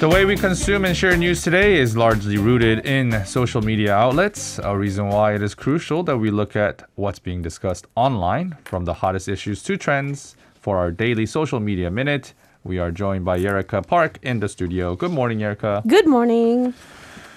The way we consume and share news today is largely rooted in social media outlets, a reason why it is crucial that we look at what's being discussed online, from the hottest issues to trends. For our daily social media minute, we are joined by Yerika Park in the studio. Good morning, Yerika. Good morning.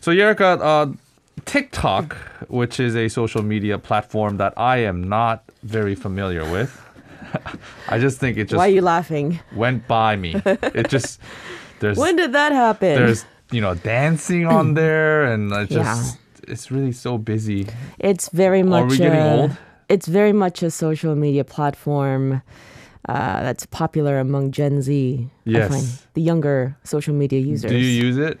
So, Yerika, uh, TikTok, which is a social media platform that I am not very familiar with, I just think it just Why are you laughing? went by me. It just there's When did that happen? there's you know dancing on there and it's Yeah. just it's really so busy it's very much. Are we getting old? It's very much a social media platform uh, that's popular among Gen Z. I Yes. find, the younger social media users. do you use it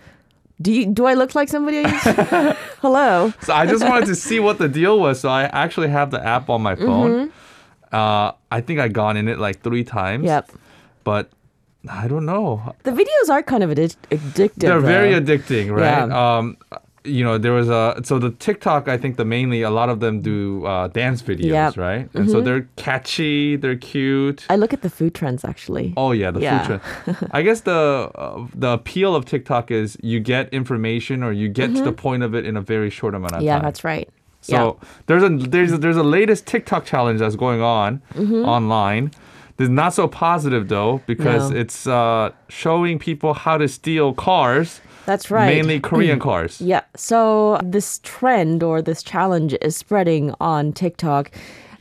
Do you? Do I look like somebody I use? Hello. so i just wanted to see what the deal was so i actually have the app on my phone uh i think i gone in it like three times Mm-hmm. Yep. but i don't know The videos are kind of addic- addictive. they're very addicting right Yeah. um you know there was a so the tiktok i think the mainly a lot of them do uh, dance videos Yep. Mm-hmm. right and so they're catchy they're cute I look at the food trends actually. Oh yeah, the Yeah. food trend. I guess the uh, the appeal of TikTok is you get information or you get to the point of it in a very short amount of Mm-hmm. yeah, that's right. So there's a there's a, there's a latest TikTok challenge that's going on Mm-hmm. online. This is not so positive though because No. it's uh, showing people how to steal cars, That's right. Mainly Korean cars. Yeah. So this trend or this challenge is spreading on TikTok.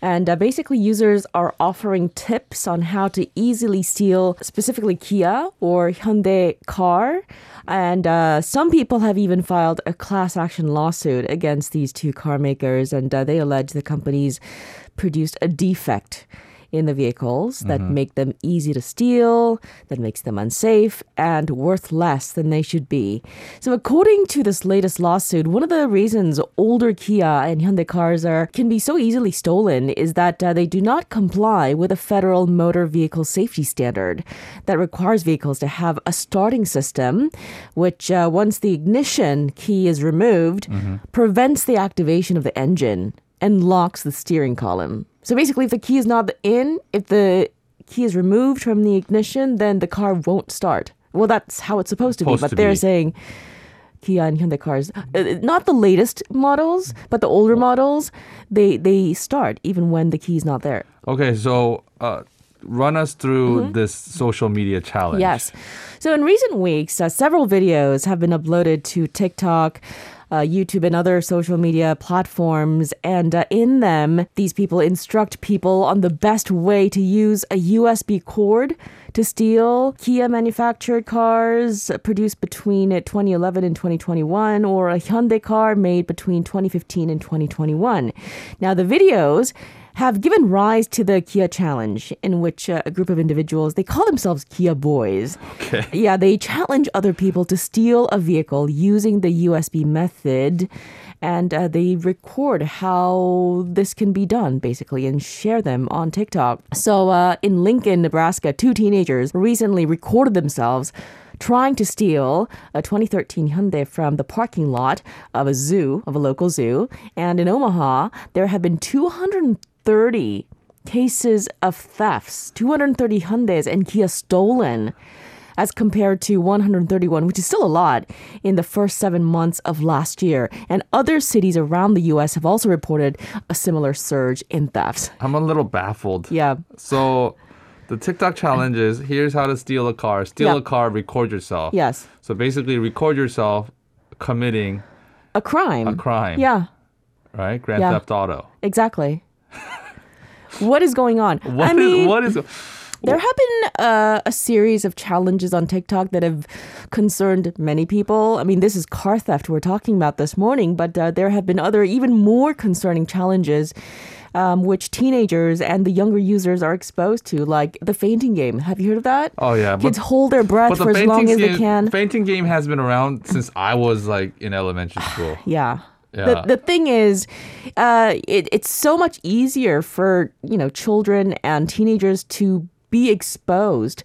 And uh, basically, users are offering tips on how to easily steal specifically Kia or Hyundai car. And uh, some people have even filed a class action lawsuit against these two car makers. And uh, they allege the companies produced a defect in the vehicles that make them easy to steal, that makes them unsafe, and worth less than they should be. So, according to this latest lawsuit, one of the reasons older Kia and Hyundai cars are can be so easily stolen is that uh, they do not comply with a federal motor vehicle safety standard that requires vehicles to have a starting system, which uh, once the ignition key is removed, prevents the activation of the engine and locks the steering column. So basically, if the key is not in, if the key is removed from the ignition, then the car won't start. Well, that's how it's supposed to Supposed be. But to they're be. saying Kia and Hyundai cars, uh, not the latest models, but the older models, they they start even when the key is not there. Okay, so uh, run us through this social media challenge. Mm-hmm. Yes. So in recent weeks, uh, several videos have been uploaded to TikTok. Uh, YouTube and other social media platforms, and uh, in them, these people instruct people on the best way to use a USB cord to steal Kia manufactured cars produced between uh, 2011 and 2021, or a Hyundai car made between 2015 and 2021. Now, the videos have given rise to the Kia Challenge, in which uh, a group of individuals, they call themselves Kia Boys. Okay. Yeah, they challenge other people to steal a vehicle using the USB method. And uh, they record how this can be done, basically, and share them on TikTok. So, uh, in Lincoln, Nebraska, two teenagers recently recorded themselves trying to steal a 2013 Hyundai from the parking lot of a zoo, of a local zoo. And in Omaha, there have been 230 cases of thefts, 230 Hyundais and Kia stolen. As compared to 131, which is still a lot, in the first seven months of last year. And other cities around the US have also reported a similar surge in thefts. I'm a little baffled. Yeah. So the TikTok challenge is here's how to steal a car. Steal Yeah. a car, record yourself. Yes. So basically record yourself committing A crime. a crime. Yeah. Right? Grand Yeah. Theft Auto. Exactly. what is going on? What I is- mean, what is there have been uh, a series of challenges on TikTok that have concerned many people. I mean, this is car theft we're talking about this morning, but uh, there have been other, even more concerning challenges. Um, which teenagers and the younger users are exposed to, like the fainting game. Have you heard of that? Oh yeah, Kids hold their breath but the for as long as fainting they can. fainting game has been around since I was like in elementary school. Yeah. Yeah. The, the thing is, uh, it, it's so much easier for you know children and teenagers to be exposed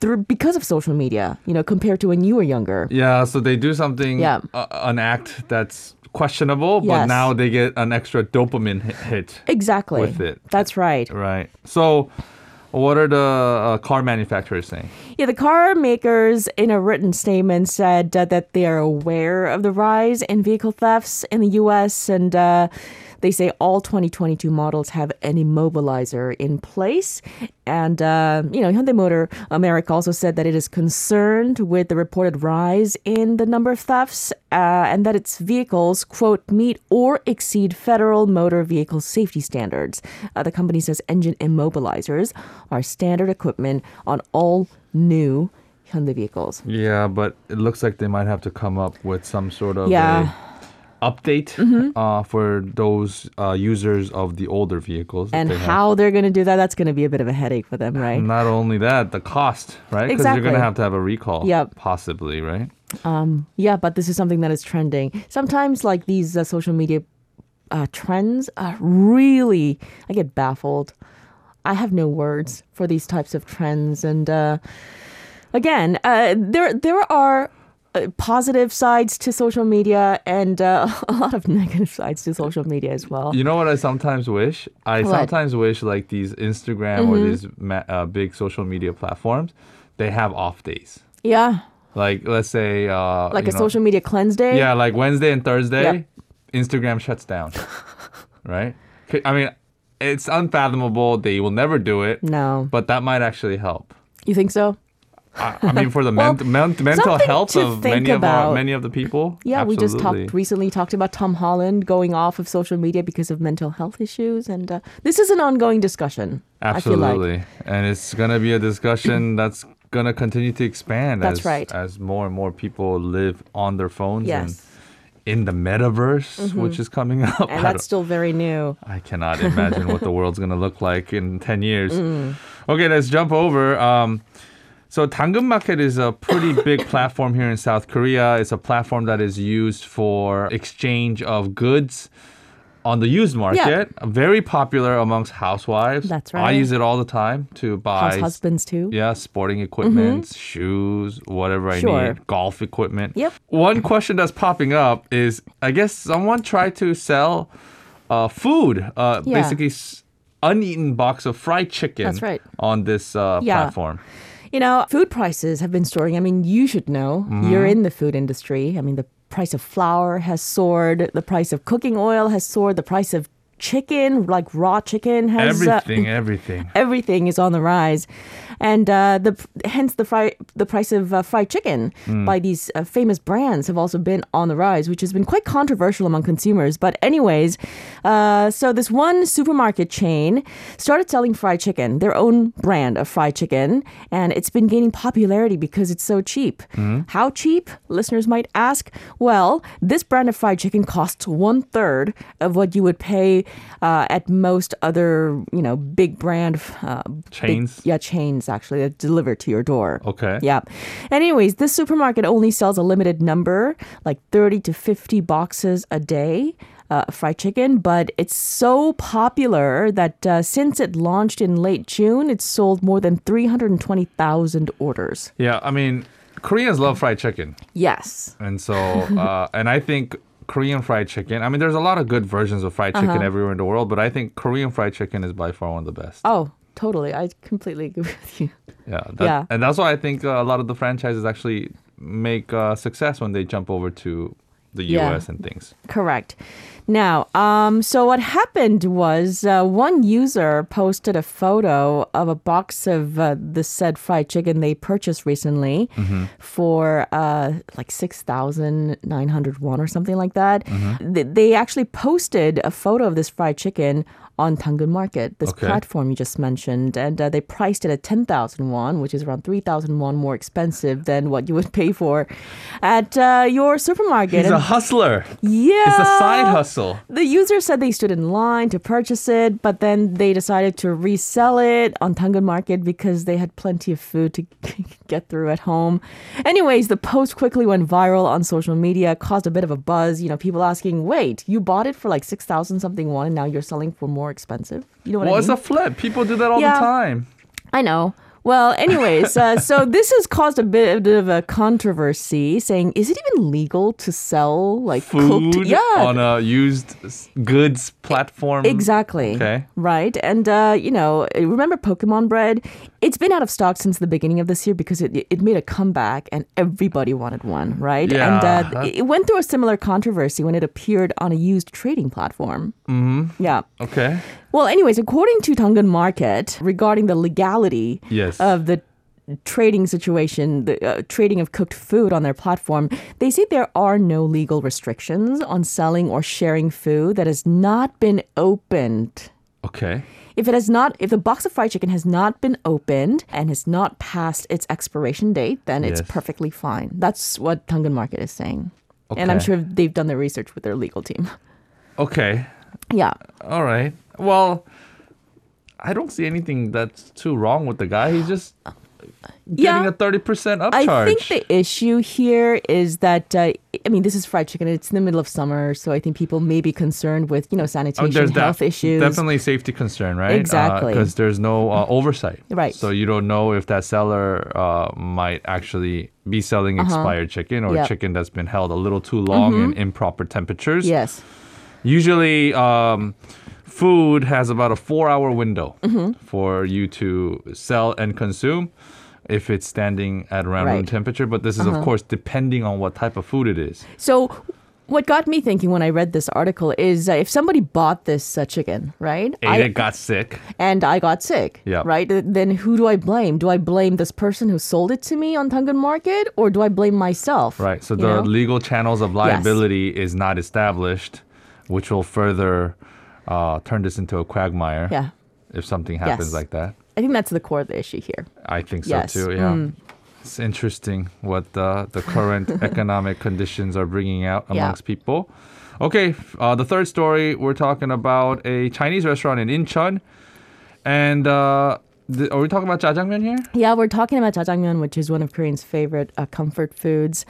through because of social media, you know, compared to when you were younger. Yeah, so they do something, Yeah. uh, an act that's questionable, but Yes. now they get an extra dopamine hit, hit Exactly. with it. That's right. Right. So, what are the uh, car manufacturers saying? Yeah, the car makers in a written statement said uh, that they are aware of the rise in vehicle thefts in the US and uh, they say all 2022 models have an immobilizer in place. And, uh, you know, Hyundai Motor America also said that it is concerned with the reported rise in the number of thefts uh, and that its vehicles, quote, meet or exceed federal motor vehicle safety standards. Uh, the company says engine immobilizers are standard equipment on all new Hyundai vehicles. Yeah, but it looks like they might have to come up with some sort of Yeah. a update Mm-hmm. uh, for those uh, users of the older vehicles. And they have. how they're going to do that, that's going to be a bit of a headache for them, right? Not only that, the cost, right? Because you're going to have to have a recall. Yep. Possibly, right? Yeah, but this is something that is trending. Sometimes, like these uh, social media uh, trends, are really, I get baffled. I have no words for these types of trends. And uh, again, uh, there there are positive sides to social media and uh, a lot of negative sides to social media as well. You know what I sometimes wish? I What? Mm-hmm. sometimes wish like these Instagram or these ma- uh, big social media platforms, they have off days. Yeah, Like let's say uh, like a know- social media cleanse day. Yeah, like Wednesday and Thursday, Yep. Instagram shuts down. right? I mean, it's unfathomable. They will never do it. No, But that might actually help. you think so? I, I mean, for the Well, ment- ment- mental health of many of our, many of the people. Yeah, we just talked recently talked about Tom Holland going off of social media because of mental health issues, and uh, this is an ongoing discussion. I feel like. Absolutely, and it's gonna be a discussion that's gonna continue to expand. That's as, right. As more and more people live on their phones Yes, Mm-hmm. and in the metaverse, which is coming up. And that's still very new. I cannot imagine what the world's gonna look like in ten years. Mm. Okay, let's jump over. Um, so 당근 Market is a pretty big platform here in South Korea. It's a platform that is used for exchange of goods on the used market. Yeah. Very popular amongst housewives. That's right. I use it all the time to buy House husbands too. yeah, sporting equipment, shoes, whatever I Mm-hmm. Sure. need, golf equipment. Yep. One question that's popping up is I guess someone tried to sell uh, food, uh, Yeah. basically uneaten box of fried chicken That's right. on this uh, Yeah. platform. You know, food prices have been soaring. I mean, you should know. Mm-hmm. You're in the food industry. I mean, the price of flour has soared. The price of cooking oil has soared. The price of chicken, like raw chicken, has uh, Everything, everything. everything is on the rise, and uh, the hence the fry the price of uh, fried chicken Hmm. by these uh, famous brands have also been on the rise, which has been quite controversial among consumers. But anyways, uh, so this one supermarket chain started selling fried chicken, their own brand of fried chicken, and it's been gaining popularity because it's so cheap. Hmm. How cheap? Listeners might ask. Well, this brand of fried chicken costs one third of what you would pay uh, at most other, you know, big brand uh, big- Chains? yeah, chains actually that deliver to your door. Okay. Yeah. Anyways, this supermarket only sells a limited number, like 30 to 50 boxes a day. Uh, fried chicken, but it's so popular that uh, since it launched in late June, it's sold more than 320,000 orders. Yeah, I mean, Koreans love fried chicken. Yes. And so, uh, and I think Korean fried chicken, I mean, there's a lot of good versions of fried chicken Uh-huh. everywhere in the world, but I think Korean fried chicken is by far one of the best. Oh, totally. I completely agree with you. Yeah, that, Yeah. and that's why I think uh, a lot of the franchises actually make uh, success when they jump over to the Yeah. U.S. and things. Correct. Now, um, so what happened was uh, one user posted a photo of a box of uh, the said fried chicken they purchased recently for uh, like 6,900 won or something like that. Th- They actually posted a photo of this fried chicken on Danggeun Market, this Okay. platform you just mentioned, and uh, they priced it at 10,000 won, which is around 3,000 won more expensive than what you would pay for at uh, your supermarket. He's a hustler. yeah. It's a side hustle. The user said they stood in line to purchase it, but then they decided to resell it on Danggeun Market because they had plenty of food to get through at home. Anyways, the post quickly went viral on social media, caused a bit of a buzz. You know, people asking, wait, you bought it for like 6,000 something won and now you're selling for more expensive? You know what Well, I mean? Well, it's a flip. People do that all Yeah. the time. I know. Well, anyways, uh, so this has caused a bit of a controversy, saying, is it even legal to sell like Food cooked? Yeah, on a used goods platform. Exactly. Okay. Right. And, uh, you know, remember Pokemon bread? It's been out of stock since the beginning of this year because it, it made a comeback and everybody wanted one, right? Yeah. And uh, it went through a similar controversy when it appeared on a used trading platform. Mm-hmm. Yeah. Okay. Well, anyways, according to Danggeun Market, regarding the legality Yes. of the trading situation, the uh, trading of cooked food on their platform, they say there are no legal restrictions on selling or sharing food that has not been opened. Okay. If it has not, if the box of fried chicken has not been opened and has not passed its expiration date, then it's Yes. perfectly fine. That's what Danggeun Market is saying. And I'm sure they've done their research with their legal team. Okay. Yeah. All right. Well, I don't see anything that's too wrong with the guy. He's just getting Yeah. a 30% upcharge. I think the issue here is that uh, I mean this is fried chicken. It's in the middle of summer, so I think people may be concerned with you know Oh, sanitation, there's health def- issues. Definitely safety concern, right? Exactly. Because there's no uh, oversight. Right. So you don't know if that seller uh, might actually be selling expired chicken or Uh-huh. Yep. Mm-hmm. chicken that's been held a little too long in improper temperatures. Yes. Usually, um, food has about a four-hour window Mm-hmm. for you to sell and consume if it's standing at around room Right. Uh-huh. temperature. But this is, of course, depending on what type of food it is. So what got me thinking when I read this article is uh, if somebody bought this uh, chicken, right? Ate I- it, got sick. and I got sick. Yeah. Right? Then who do I blame? Do I blame this person who sold it to me on Danggeun Market or do I blame myself? Right. So the know? legal channels of liability is not established, which will further uh, turn this into a quagmire Yeah. if something happens Yes. like that. I think that's the core of the issue here. I think so Yes. too. Yeah. Mm. It's interesting what the, the current economic conditions are bringing out Yeah. amongst people. Okay, uh, the third story we're talking about a Chinese restaurant in Incheon, and uh, are we talking about jjajangmyeon here? Yeah, we're talking about jjajangmyeon, which is one of Koreans' favorite uh, comfort foods.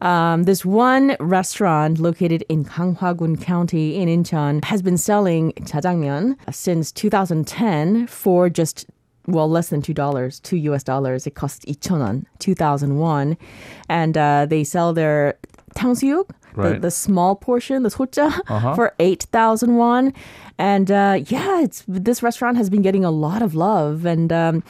Um, this one restaurant located in Ganghwa County in Incheon has been selling jjajangmyeon since 2010 for just well, less than two dollars, two U.S. dollars. It costs 2,000won, 2,001, and uh, they sell their 탕 수육, the, the small portion, the soja, for 8,000 won. And uh, yeah, it's this restaurant has been getting a lot of love. And um,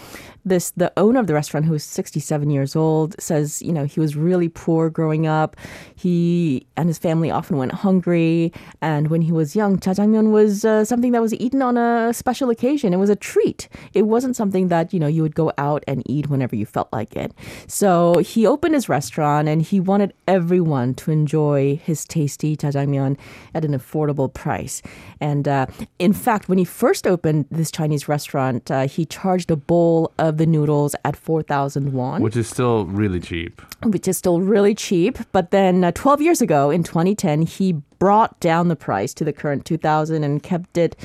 this the owner of the restaurant, who is 67 years old, says you know he was really poor growing up. He and his family often went hungry. And when he was young, jjajangmyeon was uh, something that was eaten on a special occasion. It was a treat. It wasn't something that you know you would go out and eat whenever you felt like it. So he opened his restaurant and he wanted everyone to enjoy his tasty jjajangmyeon at an affordable price. And uh, in fact, when he first opened this Chinese restaurant, uh, he charged a bowl of the noodles at 4,000 won, Which is still really cheap. which is still really cheap. But then uh, 12 years ago, in 2010, he brought down the price to the current 2,000 and kept it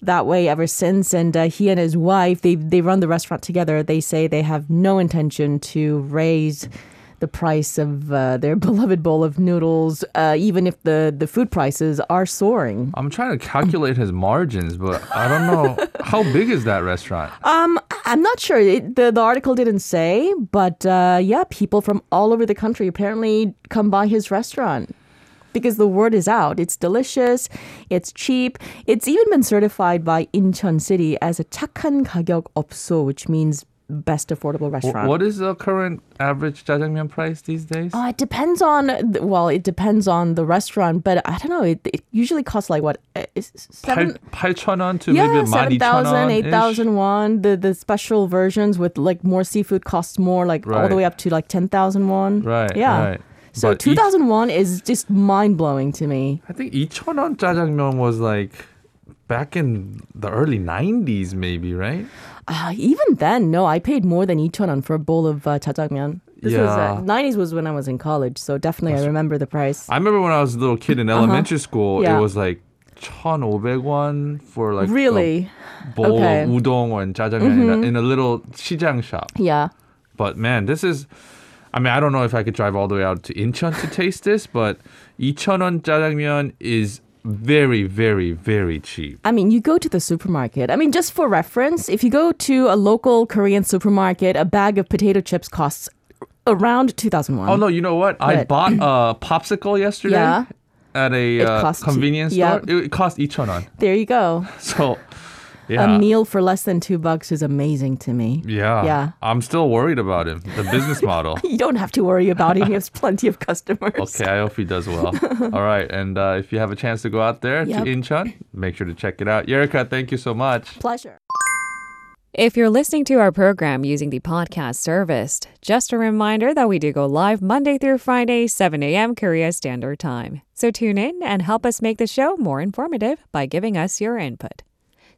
that way ever since. And uh, he and his wife, they they run the restaurant together. They say they have no intention to raise the price of uh, their beloved bowl of noodles, uh, even if the the food prices are soaring. I'm trying to calculate his margins, but I don't know how big is that restaurant. Um, I'm not sure. It, the the article didn't say, but uh, yeah, people from all over the country apparently come by his restaurant. Because the word is out. It's delicious. It's cheap. It's even been certified by Incheon City as a 착한 가격 업소, which means best affordable restaurant. what is the current average jjajangmyeon price these days? Uh, it depends on well, it depends on the restaurant, but I don't know. It, it usually costs like what uh, seven. 8,000원 to Yeah, maybe 7,000, 8,000 won. The the special versions with like more seafood costs more, like all Right. the way up to like 10,000 won. Right, Yeah. right. So But each- 2,000 won is just mind blowing to me. I think 2,000원 jjajangmyeon was like back in the early 90s maybe, right? Uh, even then, no. I paid more than Ichonan for a bowl of uh, jjajangmyeon. This yeah. was uh, 90s was when I was in college, so definitely That's I remember the price. I remember when I was a little kid in uh-huh. elementary uh-huh. school, yeah. it was like 1,500 for like really bowl okay. of udon and jjajangmyeon mm-hmm. in, in, a, little shijang shop. Yeah. But man, this is I mean, I don't know if I could drive all the way out to Incheon to taste this, but Icheon jjajangmyeon is very, very, very cheap. I mean, you go to the supermarket. I mean, just for reference, if you go to a local Korean supermarket, a bag of potato chips costs around 2001. Oh no, you know what? I bought a popsicle yesterday Yeah. at a uh, convenience yeah. store. It, it cost 2,000원. There you go. So, A meal for less than two bucks is amazing to me. Yeah. Yeah. I'm still worried about him. The business model. You don't have to worry about him. He has plenty of customers. Okay, I hope he does well. All right, and uh, if you have a chance to go out there Yep. to Incheon, make sure to check it out. Yerika, thank you so much. Pleasure. If you're listening to our program using the podcast service, just a reminder that we do go live Monday through Friday, 7 a.m. Korea Standard Time. So tune in and help us make the show more informative by giving us your input.